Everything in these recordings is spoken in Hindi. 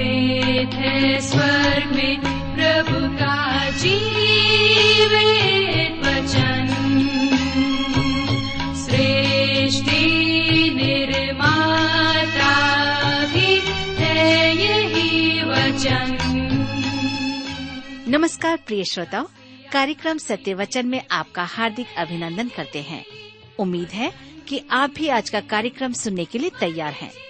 वेद है में प्रभु का जीवित वचन। सृष्टि निर्माता भी है यही वचन। नमस्कार प्रिय श्रोताओ, कार्यक्रम सत्य वचन में आपका हार्दिक अभिनंदन करते हैं। उम्मीद है कि आप भी आज का कार्यक्रम सुनने के लिए तैयार हैं।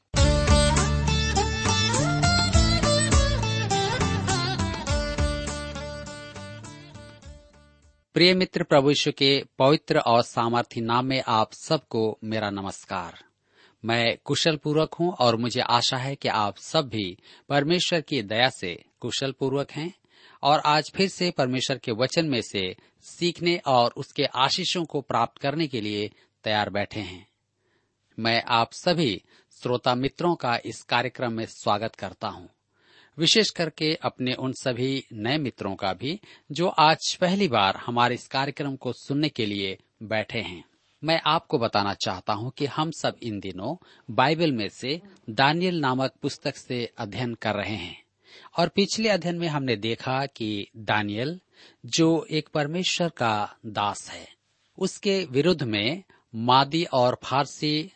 प्रिय मित्र प्रभु यीशु के पवित्र और सामर्थ्य नाम में आप सबको मेरा नमस्कार। मैं कुशल पूर्वक हूँ और मुझे आशा है कि आप सब भी परमेश्वर की दया से कुशल पूर्वक हैं और आज फिर से परमेश्वर के वचन में से सीखने और उसके आशीषों को प्राप्त करने के लिए तैयार बैठे हैं। मैं आप सभी श्रोता मित्रों का इस कार्यक्रम में स्वागत करता हूँ। विशेष करके अपने उन सभी नए मित्रों का भी, जो आज पहली बार हमारे इस कार्यक्रम को सुनने के लिए बैठे हैं। मैं आपको बताना चाहता हूँ कि हम सब इन दिनों बाइबल में से दानियल नामक पुस्तक से अध्ययन कर रहे हैं। और पिछले अध्ययन में हमने देखा कि दानियल, जो एक परमेश्वर का दास है, उसके विरुद्ध में मादी और फारसी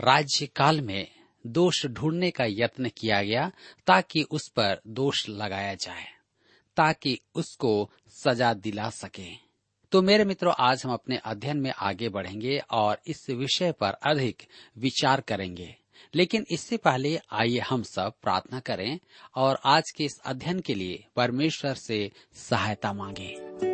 राज्य काल में दोष ढूँढने का यत्न किया गया ताकि उस पर दोष लगाया जाए, ताकि उसको सजा दिला सके। तो मेरे मित्रों, आज हम अपने अध्ययन में आगे बढ़ेंगे और इस विषय पर अधिक विचार करेंगे। लेकिन इससे पहले आइए हम सब प्रार्थना करें और आज के इस अध्ययन के लिए परमेश्वर से सहायता मांगे।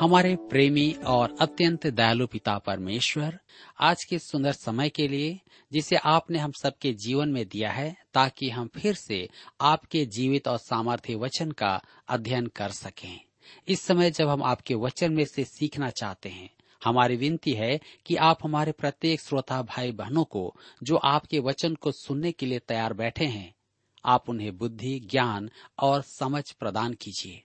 हमारे प्रेमी और अत्यंत दयालु पिता परमेश्वर, आज के सुंदर समय के लिए, जिसे आपने हम सबके जीवन में दिया है, ताकि हम फिर से आपके जीवित और सामर्थ्य वचन का अध्ययन कर सकें। इस समय जब हम आपके वचन में से सीखना चाहते हैं, हमारी विनती है कि आप हमारे प्रत्येक श्रोता भाई बहनों को, जो आपके वचन को सुनने के लिए तैयार बैठे हैं, आप उन्हें बुद्धि, ज्ञान और समझ प्रदान कीजिए।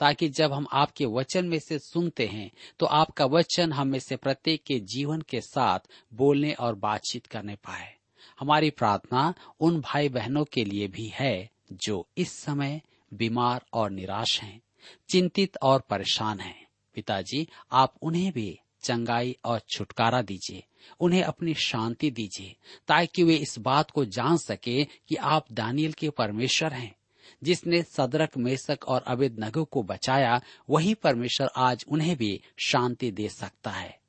ताकि जब हम आपके वचन में से सुनते हैं तो आपका वचन हम में से प्रत्येक के जीवन के साथ बोलने और बातचीत करने पाए हमारी प्रार्थना उन भाई बहनों के लिए भी है जो इस समय बीमार और निराश हैं, चिंतित और परेशान हैं। पिताजी आप उन्हें भी चंगाई और छुटकारा दीजिए उन्हें अपनी शांति दीजिए ताकि वे इस बात को जान सके कि आप दानियल के परमेश्वर हैं जिसने सदरक, मेसक और अवैध नगो को बचाया, वही परमेश्वर आज उन्हें भी शांति दे सकता है।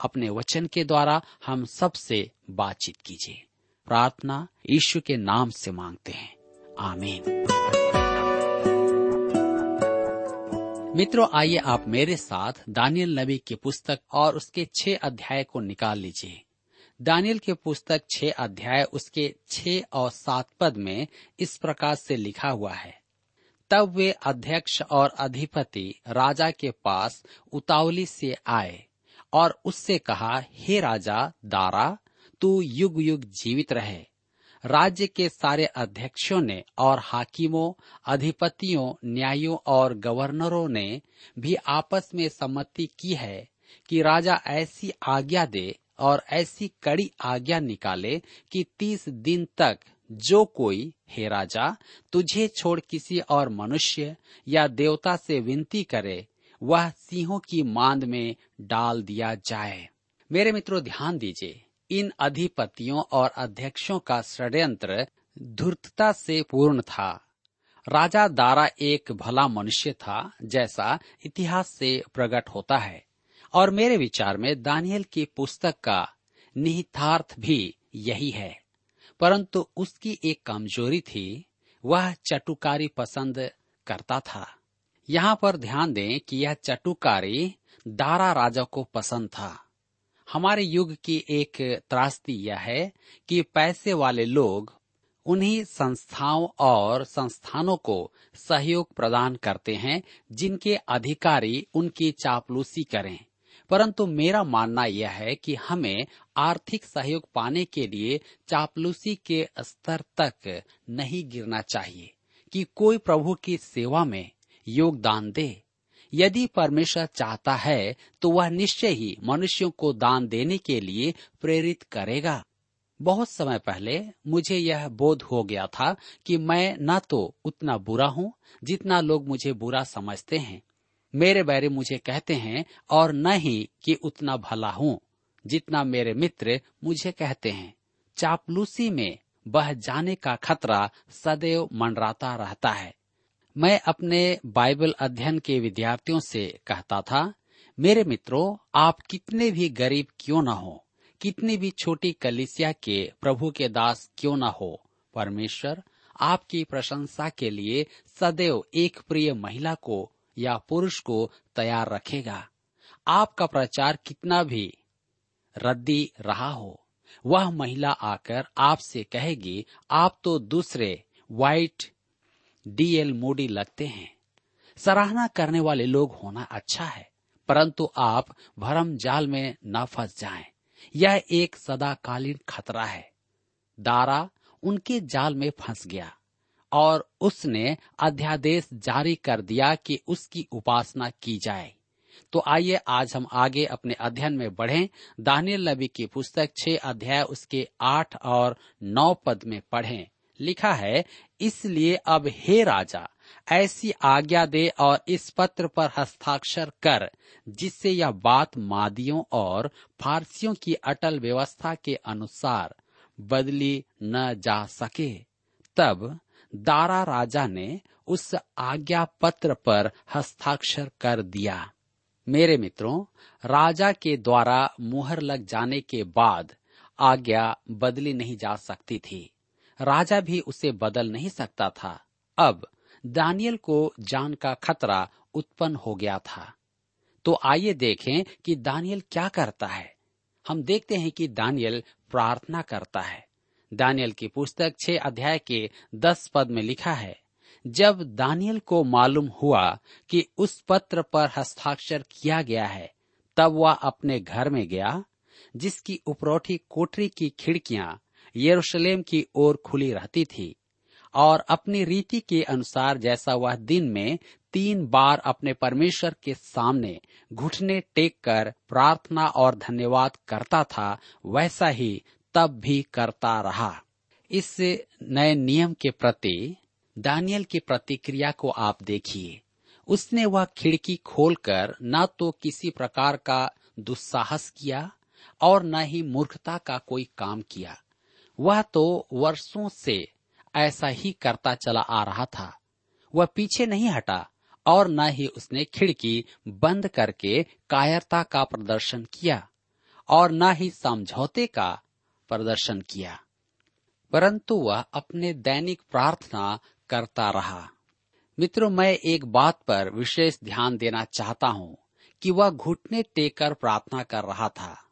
अपने वचन के द्वारा हम सबसे बातचीत कीजिए। प्रार्थना यीशु के नाम से मांगते हैं। आमीन। मित्रों, आइए आप मेरे साथ दानियल नबी की पुस्तक और उसके छह अध्याय को निकाल लीजिए। दानियल के पुस्तक छह अध्याय उसके छह और सात पद में इस प्रकार से लिखा हुआ है। तब वे अध्यक्ष और अधिपति राजा के पास उतावली से आए और उससे कहा, हे राजा, दारा, तू युग युग जीवित रहे। राज्य के सारे अध्यक्षों ने और हाकिमों, अधिपतियों न्यायों और गवर्नरों ने भी आपस में सम्मति की है कि राजा ऐसी आज्ञा दे और ऐसी कड़ी आज्ञा निकाले कि तीस दिन तक जो कोई, हे राजा, तुझे छोड़ किसी और मनुष्य या देवता से विनती करे, वह सिंहों की मांद में डाल दिया जाए। मेरे मित्रों, ध्यान दीजिए, इन अधिपतियों और अध्यक्षों का षड्यंत्र धूर्तता से पूर्ण था। राजा दारा एक भला मनुष्य था, जैसा इतिहास से प्रकट होता है। और मेरे विचार में दानियल की पुस्तक का निहितार्थ भी यही है। परंतु उसकी एक कमज़ोरी थी, वह चटुकारी पसंद करता था। यहाँ पर ध्यान दें कि यह चटुकारी दारा राजा को पसंद था। हमारे युग की एक त्रासदी यह है कि पैसे वाले लोग उन्हीं संस्थाओं और संस्थानों को सहयोग प्रदान करते हैं, जिनके अधिकारी उनकी चापलूसी करें। परंतु मेरा मानना यह है कि हमें आर्थिक सहयोग पाने के लिए चापलूसी के स्तर तक नहीं गिरना चाहिए कि कोई प्रभु की सेवा में योगदान दे। यदि परमेश्वर चाहता है तो वह निश्चय ही मनुष्यों को दान देने के लिए प्रेरित करेगा। बहुत समय पहले मुझे यह बोध हो गया था कि मैं न तो उतना बुरा हूँ, जितना लोग मुझे बुरा समझते हैं। मेरे बारे मुझे कहते हैं और न ही कि उतना भला हूँ, जितना मेरे मित्र मुझे कहते हैं। चापलूसी में बह जाने का खतरा सदैव मंडराता रहता है। मैं अपने बाइबल अध्ययन के विद्यार्थियों से कहता था, मेरे मित्रों, आप कितने भी गरीब क्यों न हो, कितनी भी छोटी कलिसिया के प्रभु के दास क्यों न हो, परमेश्वर आपकी प्रशंसा के लिए सदैव एक प्रिय महिला को या पुरुष को तैयार रखेगा। आपका प्रचार कितना भी रद्दी रहा हो, वह महिला आकर आपसे कहेगी, आप तो दूसरे वाइट डीएल मोडी लगते हैं। सराहना करने वाले लोग होना अच्छा है, परंतु आप भरम जाल में न फंस जाएँ। यह एक सदाकालीन खतरा है। दारा उनके जाल में फंस गया। और उसने अध्यादेश जारी कर दिया कि उसकी उपासना की जाए। तो आइए आज हम आगे अपने अध्ययन में बढ़ें। दानियल नबी की पुस्तक छह अध्याय उसके आठ और नौ पद में पढ़ें। लिखा है, इसलिए अब हे राजा, ऐसी आज्ञा दे और इस पत्र पर हस्ताक्षर कर, जिससे यह बात मादियों और फारसियों की अटल व्यवस्था के अनुसार बदली न जा सके। तब दारा राजा ने उस आज्ञा पत्र पर हस्ताक्षर कर दिया। मेरे मित्रों, राजा के द्वारा मुहर लग जाने के बाद आज्ञा बदली नहीं जा सकती थी। राजा भी उसे बदल नहीं सकता था। अब दानियल को जान का खतरा उत्पन्न हो गया था। तो आइए देखें कि दानियल क्या करता है। हम देखते हैं कि दानियल प्रार्थना करता है। दानियल की पुस्तक छह अध्याय के दस पद में लिखा है, जब दानियल को मालूम हुआ कि उस पत्र पर हस्ताक्षर किया गया है, तब वह अपने घर में गया, जिसकी उपरोठी कोठरी की खिड़कियाँ यरूशलेम की ओर खुली रहती थी, और अपनी रीति के अनुसार जैसा वह दिन में तीन बार अपने परमेश्वर के सामने घुटने टेक कर प्रार्थना और धन्यवाद करता था, वैसा ही तब भी करता रहा। इस नए नियम के प्रति, दानियल की प्रतिक्रिया को आप देखिए। उसने वह खिड़की खोलकर न तो किसी प्रकार का दुस्साहस किया और न ही मूर्खता का कोई काम किया। वह तो वर्षों से ऐसा ही करता चला आ रहा था। वह पीछे नहीं हटा और न ही उसने खिड़की बंद करके कायरता का प्रदर्शन किया और न ही समझौते का प्रदर्शन किया। परंतु वह अपने दैनिक प्रार्थना करता रहा। मित्रों, मैं एक बात पर विशेष ध्यान देना चाहता हूँ कि वह घुटने टेकर प्रार्थना कर रहा था।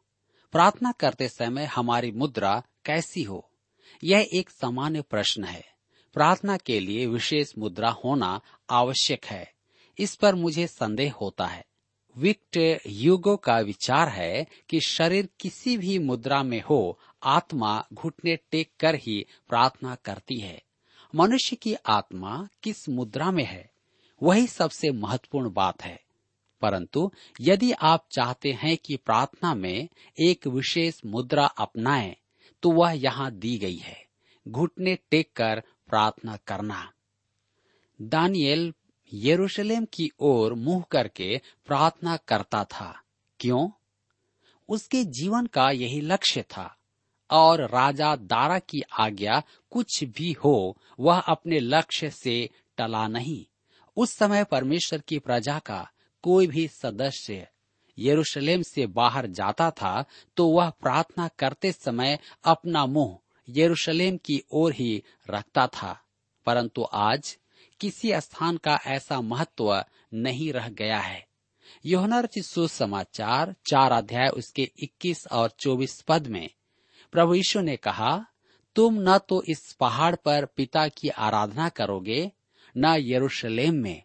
प्रार्थना करते समय हमारी मुद्रा कैसी हो? यह एक सामान्य प्रश्न है। प्रार्थना के लिए विशेष मुद्रा होना आवश्यक है। इस पर मुझे संदेह होता है। विक्ट युगो का विचार है कि शरीर किसी भी मुद्रा में हो आत्मा घुटने टेक कर ही प्रार्थना करती है। मनुष्य की आत्मा किस मुद्रा में है, वही सबसे महत्वपूर्ण बात है। परंतु यदि आप चाहते हैं कि प्रार्थना में एक विशेष मुद्रा अपनाएँ तो वह यहाँ दी गई है। घुटने टेक कर प्रार्थना करना। दानियल यरूशलेम की ओर मुँह करके प्रार्थना करता था। क्यों? उसके जीवन का यही लक्ष्य था। और राजा दारा की आज्ञा कुछ भी हो, वह अपने लक्ष्य से टला नहीं। उस समय परमेश्वर की प्रजा का कोई भी सदस्य यरूशलेम से बाहर जाता था तो वह प्रार्थना करते समय अपना मुँह यरूशलेम की ओर ही रखता था। परंतु आज किसी स्थान का ऐसा महत्व नहीं रह गया है। योहनर सुसमाचार चार अध्याय उसके 21 और 24 पद में प्रभु यीशु ने कहा, तुम न तो इस पहाड़ पर पिता की आराधना करोगे, न यरूशलेम में।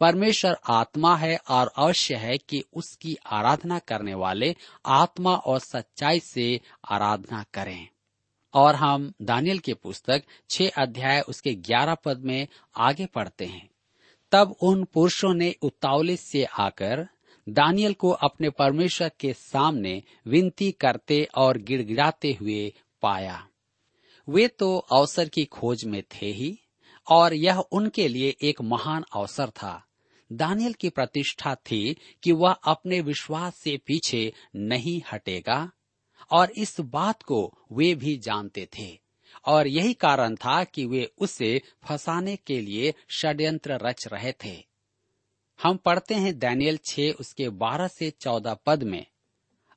परमेश्वर आत्मा है और अवश्य है कि उसकी आराधना करने वाले आत्मा और सच्चाई से आराधना करें। और हम दानियल की पुस्तक छह अध्याय उसके ग्यारह पद में आगे पढ़ते हैं। तब उन पुरुषों ने उतावले से आकर दानियल को अपने परमेश्वर के सामने विनती करते और गिड़गिड़ाते हुए पाया। वे तो अवसर की खोज में थे ही, और यह उनके लिए एक महान अवसर था। दानियल की प्रतिष्ठा थी कि वह अपने विश्वास से पीछे नहीं हटेगा, और इस बात को वे भी जानते थे, और यही कारण था कि वे उसे फंसाने के लिए षड्यंत्र रच रहे थे। हम पढ़ते हैं दैनियल छे उसके बारह से चौदह पद में।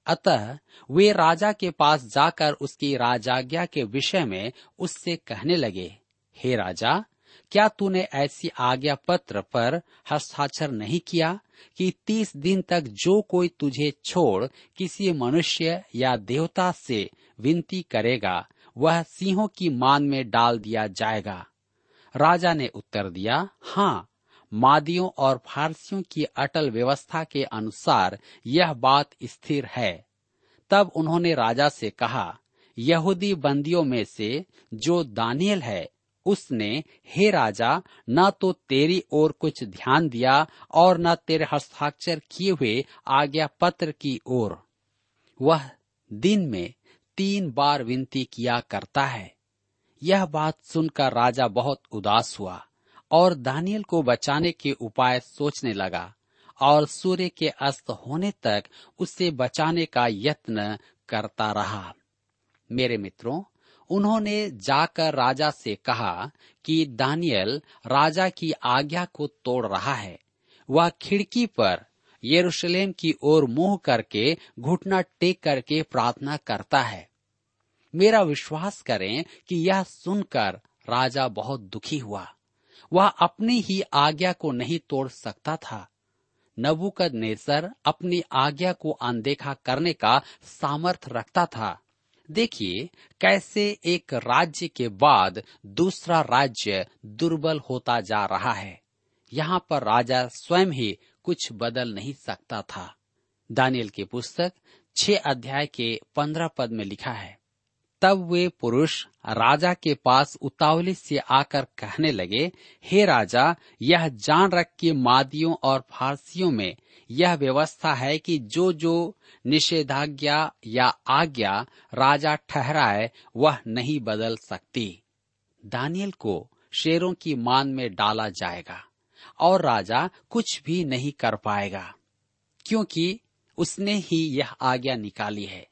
अतः वे राजा के पास जाकर उसकी राजाज्ञा के विषय में उससे कहने लगे, हे राजा, क्या तूने ऐसी आज्ञा पत्र पर हस्ताक्षर नहीं किया कि तीस दिन तक जो कोई तुझे छोड़ किसी मनुष्य या देवता से विनती करेगा, वह सिंहों की मान में डाल दिया जाएगा? राजा ने उत्तर दिया हाँ मादियों और फारसियों की अटल व्यवस्था के अनुसार यह बात स्थिर है। तब उन्होंने राजा से कहा, यहूदी बंदियों में से जो दानियल है, उसने, हे राजा, न तो तेरी ओर कुछ ध्यान दिया और न तेरे हस्ताक्षर किए हुए आज्ञा पत्र की ओर। वह दिन में तीन बार विनती किया करता है। यह बात सुनकर राजा बहुत उदास हुआ। और दानियल को बचाने के उपाय सोचने लगा और सूर्य के अस्त होने तक उसे बचाने का यत्न करता रहा। मेरे मित्रों, उन्होंने जाकर राजा से कहा कि दानियल राजा की आज्ञा को तोड़ रहा है। वह खिड़की पर यरूशलेम की ओर मुँह करके घुटना टेक करके प्रार्थना करता है। मेरा विश्वास करें कि यह सुनकर राजा बहुत दुखी हुआ। वह अपनी ही आज्ञा को नहीं तोड़ सकता था। नबुकद नेसर अपनी आज्ञा को अनदेखा करने का सामर्थ रखता था। देखिए कैसे एक राज्य के बाद दूसरा राज्य दुर्बल होता जा रहा है। यहाँ पर राजा स्वयं ही कुछ बदल नहीं सकता था। दानियल की पुस्तक छह अध्याय के पंद्रह पद में लिखा है। तब वे पुरुष राजा के पास उतावली से आकर कहने लगे, हे राजा, यह जान रख के मादियों और फारसियों में यह व्यवस्था है कि जो जो निषेधाज्ञा या आज्ञा राजा ठहराए, वह नहीं बदल सकती। दानियल को शेरों की मान में डाला जाएगा और राजा कुछ भी नहीं कर पाएगा, क्योंकि उसने ही यह आज्ञा निकाली है।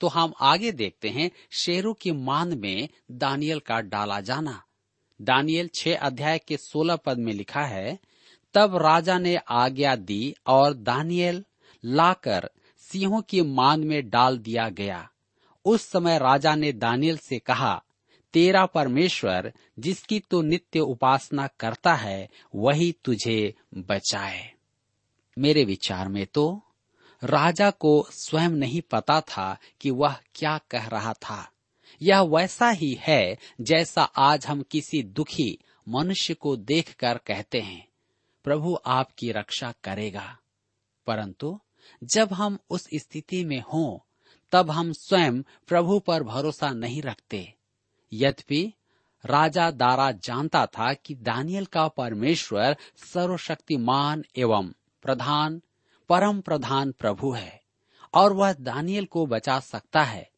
तो हम आगे देखते हैं शेरों की मान में दानियल का डाला जाना। दानियल छह अध्याय के सोलह पद में लिखा है, तब राजा ने आज्ञा दी और दानियल लाकर सिंहों की मान में डाल दिया गया। उस समय राजा ने दानियल से कहा, तेरा परमेश्वर, जिसकी तू नित्य उपासना करता है, वही तुझे बचाए। मेरे विचार में तो राजा को स्वयं नहीं पता था कि वह क्या कह रहा था। यह वैसा ही है जैसा आज हम किसी दुखी मनुष्य को देखकर कहते हैं। प्रभु आपकी रक्षा करेगा। परंतु जब हम उस स्थिति में हों, तब हम स्वयं प्रभु पर भरोसा नहीं रखते। यद्यपि राजा दारा जानता था कि दानियल का परमेश्वर सर्वशक्तिमान एवं प्रधान परम प्रधान प्रभु है और वह दानियल को बचा सकता है।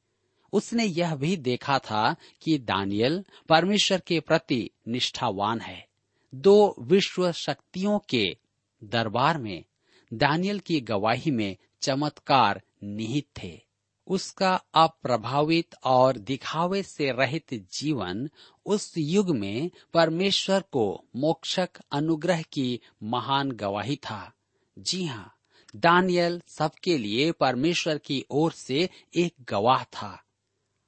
उसने यह भी देखा था कि दानियल परमेश्वर के प्रति निष्ठावान है। दो विश्व शक्तियों के दरबार में, दानियल की गवाही में चमत्कार निहित थे। उसका अप्रभावित और दिखावे से रहित जीवन उस युग में परमेश्वर को मोक्षक अनुग्रह की महान गवाही था। जी हाँ दानियल सबके लिए परमेश्वर की ओर से एक गवाह था।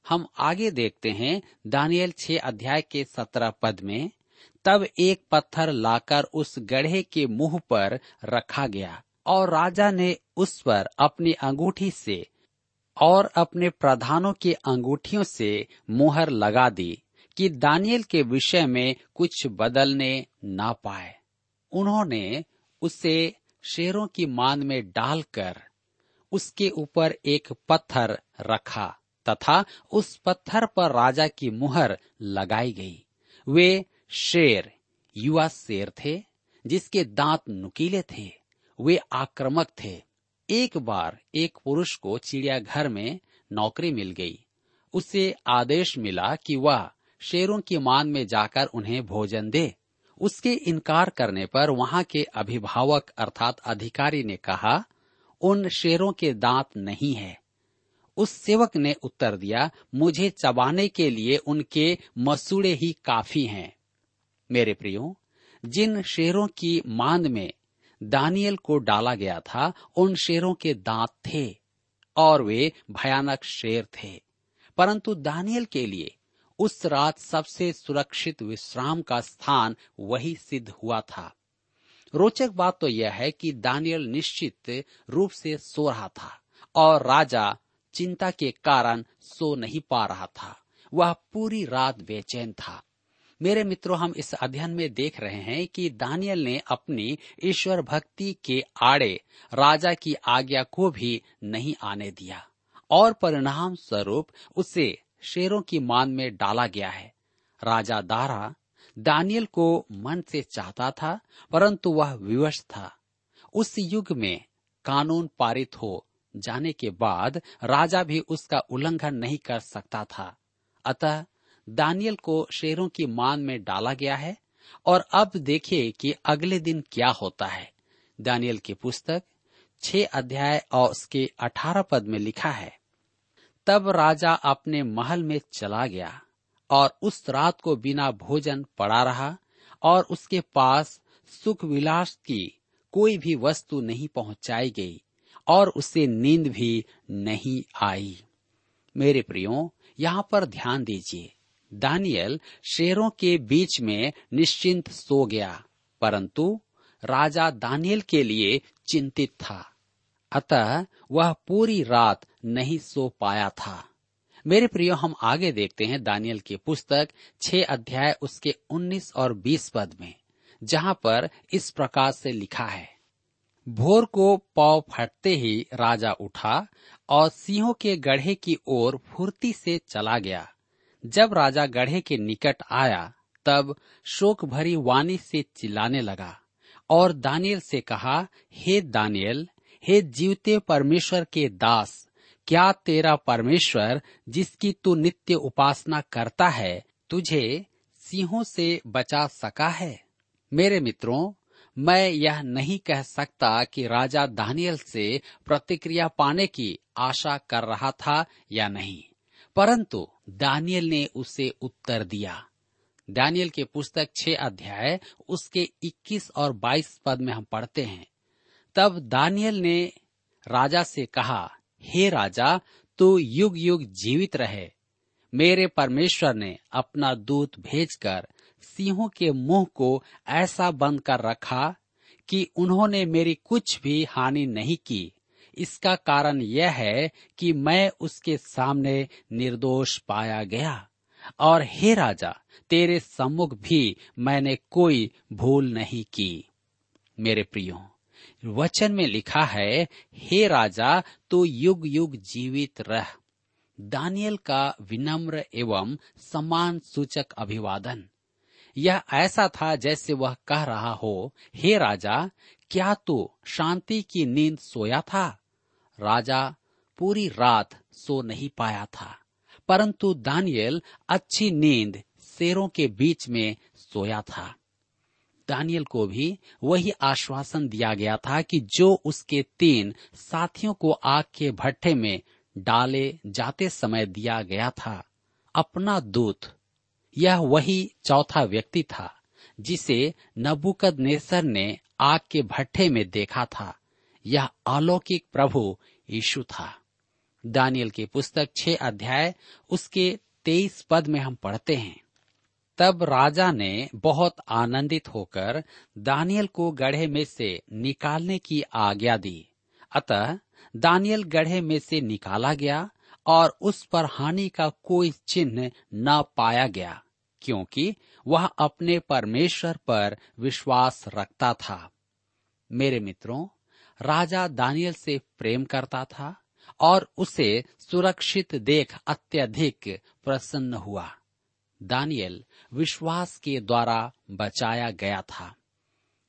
हम आगे देखते हैं दानियल छह अध्याय के सत्रह पद में, तब एक पत्थर लाकर उस गढ़े के मुँह पर रखा गया और राजा ने उस पर अपनी अंगूठी से और अपने प्रधानों की अंगूठियों से मुहर लगा दी कि दानियल के विषय में कुछ बदलने ना पाए। उन्होंने उसे शेरों की मान में डालकर उसके ऊपर एक पत्थर रखा, तथा उस पत्थर पर राजा की मुहर लगाई गई। वे शेर, युवा शेर थे, जिसके दांत नुकीले थे। वे आक्रामक थे। एक बार एक पुरुष को चिड़ियाघर में नौकरी मिल गई। उसे आदेश मिला कि वह शेरों की मान में जाकर उन्हें भोजन दे। उसके इनकार करने पर वहाँ के अभिभावक अर्थात अधिकारी ने कहा, उन शेरों के दांत नहीं है। उस सेवक ने उत्तर दिया, मुझे चबाने के लिए उनके मसूड़े ही काफ़ी हैं। मेरे प्रियो, जिन शेरों की मांद में दानियल को डाला गया था, उन शेरों के दांत थे और वे भयानक शेर थे। परंतु दानियल के लिए उस रात सबसे सुरक्षित विश्राम का स्थान वही सिद्ध हुआ था। रोचक बात तो यह है कि दानियल निश्चित रूप से सो रहा था और राजा चिंता के कारण सो नहीं पा रहा था। वह पूरी रात बेचैन था। मेरे मित्रों, हम इस अध्ययन में देख रहे हैं कि दानियल ने अपनी ईश्वर भक्ति के आड़े राजा की आज्ञा को भी नहीं आने दिया और परिणाम स्वरूप उसे शेरों की मान में डाला गया है। राजा दारा दानियल को मन से चाहता था, परंतु वह विवश था। उस युग में कानून पारित हो जाने के बाद राजा भी उसका उल्लंघन नहीं कर सकता था। अतः दानियल को शेरों की मान में डाला गया है और अब देखिए कि अगले दिन क्या होता है। दानियल की पुस्तक छह अध्याय और उसके अठारह पद में लिखा है तब राजा अपने महल में चला गया और उस रात को बिना भोजन पड़ा रहा और उसके पास सुख विलास की कोई भी वस्तु नहीं पहुंचाई गई और उसे नींद भी नहीं आई। मेरे प्रियो, यहाँ पर ध्यान दीजिए। दानियल शेरों के बीच में निश्चिंत सो गया, परंतु राजा दानियल के लिए चिंतित था। अतः वह पूरी रात नहीं सो पाया था। मेरे प्रियो, हम आगे देखते हैं दानियल की पुस्तक, छह अध्याय उसके उन्नीस और बीस पद में, जहाँ पर इस प्रकार से लिखा है। भोर को पाव फटते ही राजा उठा और सिंहों के गढ़े की ओर फुर्ती से चला गया। जब राजा गढ़े के निकट आया, तब शोक भरी वाणी से चिल्लाने लगा और दानियल से कहा, हे दानियल हे जीवते परमेश्वर के दास, क्या तेरा परमेश्वर, जिसकी तू नित्य उपासना करता है, तुझे सिंहों से बचा सका है? मेरे मित्रों, मैं यह नहीं कह सकता कि राजा दानियल से प्रतिक्रिया पाने की आशा कर रहा था या नहीं, परंतु दानियल ने उसे उत्तर दिया। दानियल के पुस्तक छह अध्याय, उसके 21 और 22 पद में हम पढ़ते हैं। तब दानियल ने राजा से कहा, हे राजा, तू युग युग जीवित रहे। मेरे परमेश्वर ने अपना दूत भेजकर सिंहों के मुँह को ऐसा बंद कर रखा कि उन्होंने मेरी कुछ भी हानि नहीं की। इसका कारण यह है कि मैं उसके सामने निर्दोष पाया गया। और हे राजा, तेरे सम्मुख भी मैंने कोई भूल नहीं की। मेरे प्रियो वचन में लिखा है, हे राजा, तू युग युग जीवित रह। दानियल का विनम्र एवं सम्मान सूचक अभिवादन। यह ऐसा था जैसे वह कह रहा हो, हे राजा, क्या तू शांति की नींद सोया था? राजा, पूरी रात सो नहीं पाया था। परंतु दानियल अच्छी नींद शेरों के बीच में सोया था। दानियल को भी वही आश्वासन दिया गया था कि जो उसके तीन साथियों को आग के भट्टे में डाले जाते समय दिया गया था, अपना दूत, यह वही चौथा व्यक्ति था, जिसे नबुकद नेसर ने आग के भट्टे में देखा था। यह अलौकिक प्रभु यीशु था। दानियल की पुस्तक छह अध्याय, उसके तेईस पद में हम पढ़ते हैं। तब राजा ने बहुत आनंदित होकर दानियल को गढ़े में से निकालने की आज्ञा दी। अतः दानियल गढ़े में से निकाला गया और उस पर हानि का कोई चिन्ह न पाया गया, क्योंकि वह अपने परमेश्वर पर विश्वास रखता था। मेरे मित्रों, राजा दानियल से प्रेम करता था और उसे सुरक्षित देख अत्यधिक प्रसन्न हुआ। दानियल विश्वास के द्वारा बचाया गया था।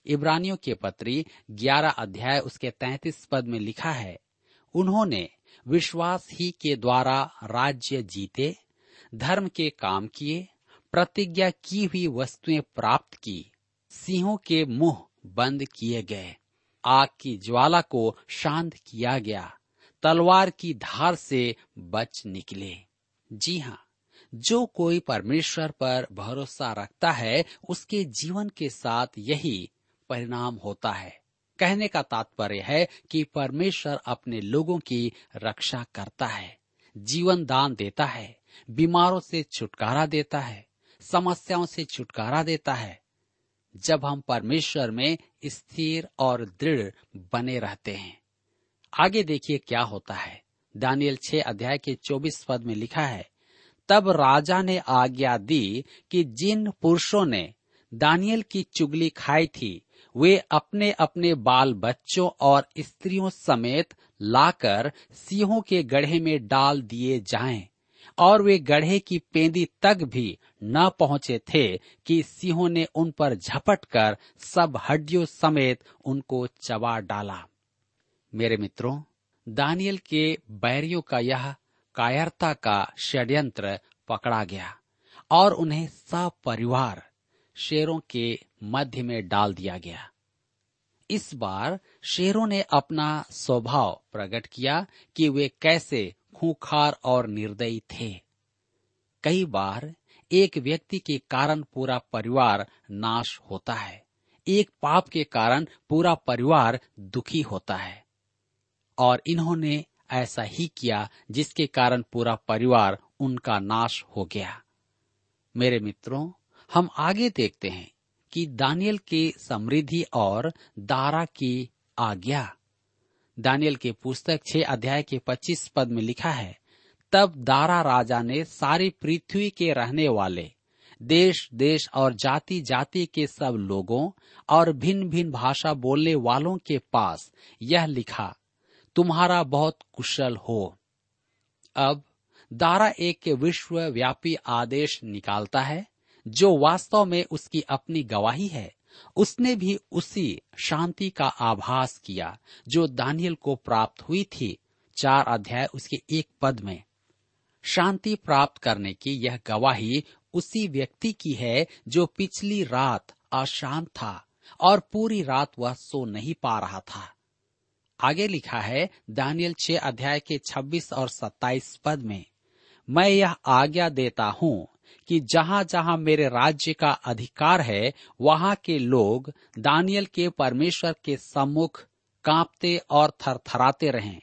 इब्रानियों के पत्री 11 अध्याय उसके 33 पद में लिखा है, उन्होंने विश्वास ही के द्वारा राज्य जीते, धर्म के काम किए, प्रतिज्ञा की हुई वस्तुएँ प्राप्त की, सिंहों के मुँह बंद किए गए, आग की ज्वाला को शांत किया गया, तलवार की धार से बच निकले। जी हाँ जो कोई परमेश्वर पर भरोसा रखता है, उसके जीवन के साथ यही परिणाम होता है। कहने का तात्पर्य है कि परमेश्वर अपने लोगों की रक्षा करता है, जीवन दान देता है, बीमारों से छुटकारा देता है, समस्याओं से छुटकारा देता है। जब हम परमेश्वर में स्थिर और दृढ़ बने रहते हैं। आगे देखिए क्या होता है। दानियल छह अध्याय के चौबीस पद में लिखा है तब राजा ने आज्ञा दी कि जिन पुरुषों ने दानियल की चुगली खाई थी, वे अपने अपने बाल बच्चों और स्त्रियों समेत लाकर सिंहों के गढ़े में डाल दिए जाएँ, और वे गढ़े की पेंदी तक भी न पहुँचे थे कि सिंहों ने उन पर झपट कर सब हड्डियों समेत उनको चबा डाला। मेरे मित्रों दानियल के बैरियों का यह कायरता का षड्यंत्र पकड़ा गया और उन्हें सब परिवार शेरों के मध्य में डाल दिया गया। इस बार शेरों ने अपना स्वभाव प्रकट किया कि वे कैसे खूंखार और निर्दयी थे। कई बार एक व्यक्ति के कारण पूरा परिवार नाश होता है। एक पाप के कारण पूरा परिवार दुखी होता है। और इन्होंने ऐसा ही किया जिसके कारण पूरा परिवार उनका नाश हो गया। मेरे मित्रों, हम आगे देखते हैं कि दानियल की समृद्धि और दारा की आज्ञा। दानियल के पुस्तक छह अध्याय के पच्चीस पद में लिखा है, तब दारा राजा ने सारी पृथ्वी के रहने वाले, देश देश और जाति जाति के सब लोगों और भिन्न भिन्न भाषा बोलने वालों के पास यह लिखा तुम्हारा बहुत कुशल हो। अब दारा एक विश्वव्यापी आदेश निकालता है, जो वास्तव में उसकी अपनी गवाही है। उसने भी उसी शांति का आभास किया, जो दानियल को प्राप्त हुई थी, चार अध्याय उसके एक पद में। शांति प्राप्त करने की यह गवाही उसी व्यक्ति की है, जो पिछली रात अशांत था, और पूरी रात वह सो नहीं पा रहा था। आगे लिखा है, दानियल छह अध्याय के छब्बीस और सत्ताईस पद में, मैं यह आज्ञा देता हूँ कि जहाँ जहाँ मेरे राज्य का अधिकार है, वहाँ के लोग दानियल के परमेश्वर के सम्मुख कांपते और थरथराते रहें,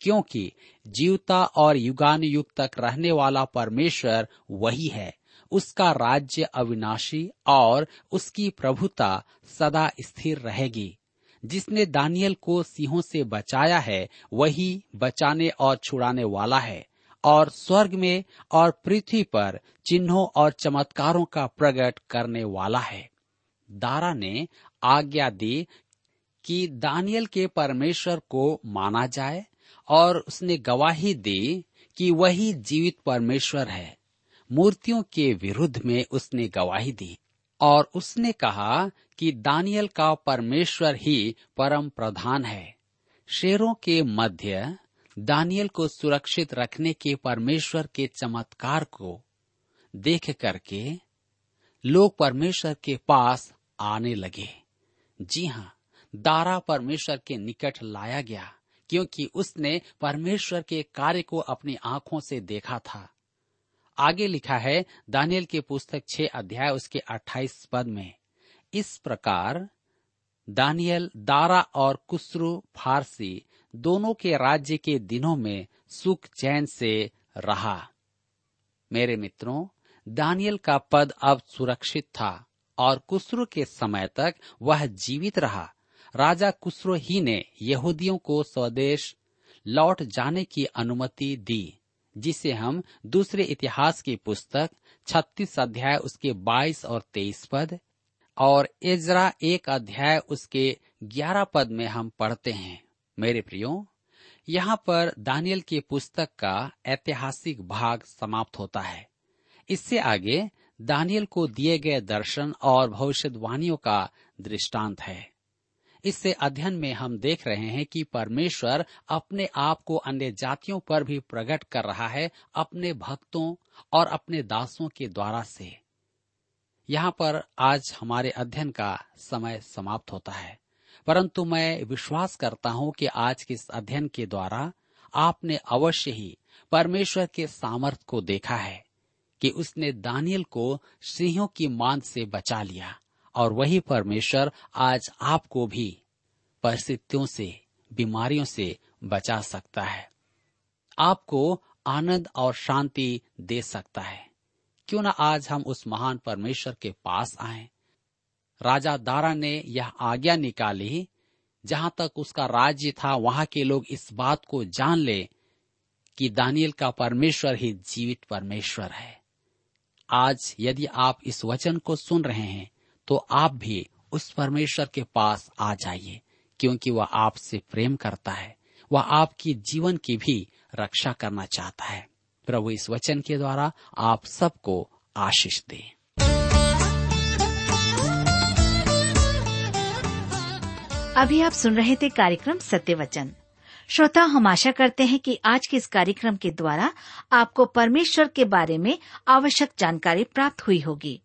क्योंकि जीवता और युगान युग तक रहने वाला परमेश्वर वही है। उसका राज्य अविनाशी और उसकी प्रभुता सदा स्थिर रहेगी। जिसने दानियल को सिंहों से बचाया है, वही बचाने और छुड़ाने वाला है। और स्वर्ग में और पृथ्वी पर चिन्हों और चमत्कारों का प्रकट करने वाला है। दारा ने आज्ञा दी कि दानियल के परमेश्वर को माना जाए, और उसने गवाही दी कि वही जीवित परमेश्वर है। मूर्तियों के विरुद्ध में उसने गवाही दी। और उसने कहा कि दानियल का परमेश्वर ही परम प्रधान है। शेरों के मध्य दानियल को सुरक्षित रखने के परमेश्वर के चमत्कार को देख करके लोग परमेश्वर के पास आने लगे। जी हाँ दारा परमेश्वर के निकट लाया गया, क्योंकि उसने परमेश्वर के कार्य को अपनी आँखों से देखा था। आगे लिखा है दानियल की पुस्तक छह अध्याय, उसके अट्ठाईस पद में। इस प्रकार दानियल दारा और कुसरू, फारसी, दोनों के राज्य के दिनों में सुख चैन से रहा। मेरे मित्रों दानियल का पद अब सुरक्षित था, और कुसरू के समय तक वह जीवित रहा। राजा कुसरो ही ने यहूदियों को स्वदेश लौट जाने की अनुमति दी। जिसे हम दूसरे इतिहास की पुस्तक छत्तीस अध्याय उसके बाईस और तेईस पद और इजरा एक अध्याय उसके ग्यारह पद में हम पढ़ते हैं। मेरे प्रियो, यहाँ पर दानियल की पुस्तक का ऐतिहासिक भाग समाप्त होता है। इससे आगे दानियल को दिए गए दर्शन और भविष्यवाणियों का दृष्टांत है। इससे अध्ययन में हम देख रहे हैं कि परमेश्वर अपने आप को अन्य जातियों पर भी प्रकट कर रहा है अपने भक्तों और अपने दासों के द्वारा से। यहाँ पर आज हमारे अध्ययन का समय समाप्त होता है। परंतु मैं विश्वास करता हूँ कि आज के इस अध्ययन के द्वारा आपने अवश्य ही परमेश्वर के सामर्थ को देखा है कि उसने दानियल को सिंहों की मांद से बचा लिया। और वही परमेश्वर आज आपको भी परिस्थितियों से, बीमारियों से बचा सकता है। आपको आनंद और शांति दे सकता है। क्यों ना आज हम उस महान परमेश्वर के पास आए? राजा दारा ने यह आज्ञा निकाली, जहाँ तक उसका राज्य था, वहाँ के लोग इस बात को जान ले कि दानियल का परमेश्वर ही जीवित परमेश्वर है। आज यदि आप इस वचन को सुन रहे हैं तो आप भी उस परमेश्वर के पास आ जाइए, क्योंकि वह आपसे प्रेम करता है। वह आपकी जीवन की भी रक्षा करना चाहता है। प्रभु इस वचन के द्वारा आप सबको आशीष दे। अभी आप सुन रहे थे कार्यक्रम सत्य वचन। श्रोता, हम आशा करते हैं कि आज के इस कार्यक्रम के द्वारा आपको परमेश्वर के बारे में आवश्यक जानकारी प्राप्त हुई होगी।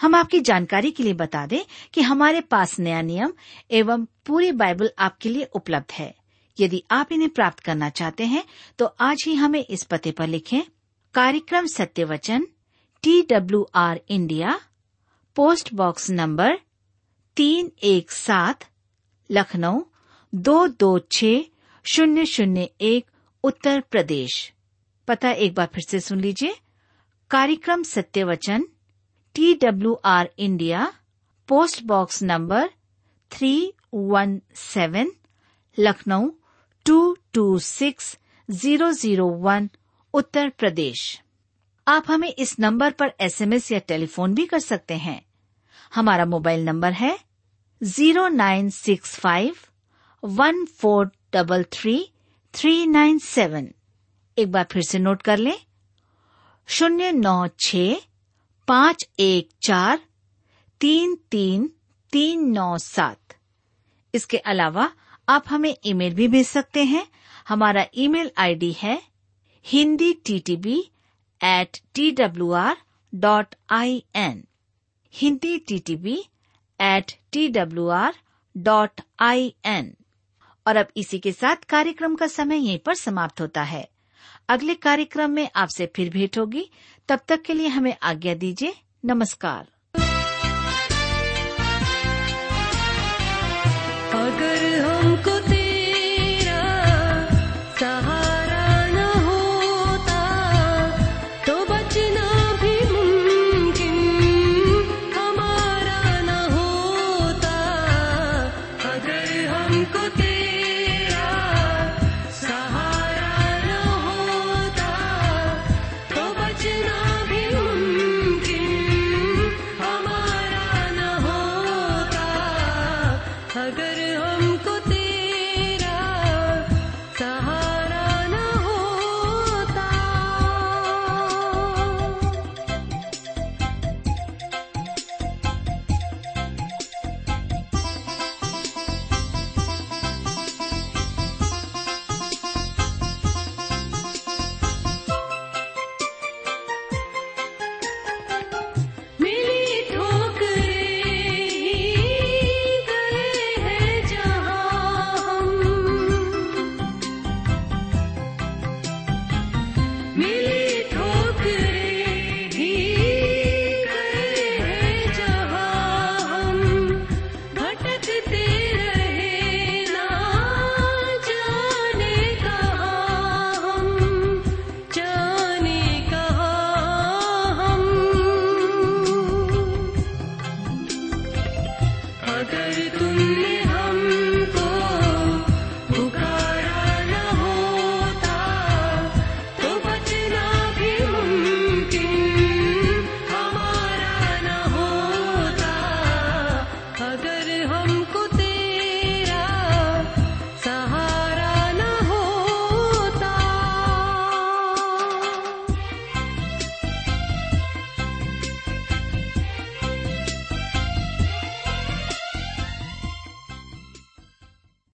हम आपकी जानकारी के लिए बता दें कि हमारे पास नया नियम एवं पूरी बाइबल आपके लिए उपलब्ध है। यदि आप इन्हें प्राप्त करना चाहते हैं तो आज ही हमें इस पते पर लिखें, कार्यक्रम सत्य वचन T W R India, post box number तीन एक सात, लखनऊ, दो दो छ शून्य शून्य एक, उत्तर प्रदेश। पता एक बार फिर से सुन लीजिए, कार्यक्रम सत्य वचन T W R India post box number three one seven Lucknow two two six zero zero one Uttar Pradesh आप हमें इस नंबर पर एसएमएस या टेलीफोन भी कर सकते हैं। हमारा मोबाइल नंबर है zero nine six five one four double three three nine seven एक बार फिर से नोट कर लें। शून्य नौ छ पाँच एक चार तीन तीन तीन नौ सात। इसके अलावा आप हमें ईमेल भी भेज सकते हैं। हमारा ईमेल आईडी है Hindi T T B at T W R dot I N Hindi T T B at T W R dot I N और अब इसी के साथ कार्यक्रम का समय यहीं पर समाप्त होता है। अगले कार्यक्रम में आपसे फिर भेंट होगी। तब तक के लिए हमें आज्ञा दीजिए। नमस्कार।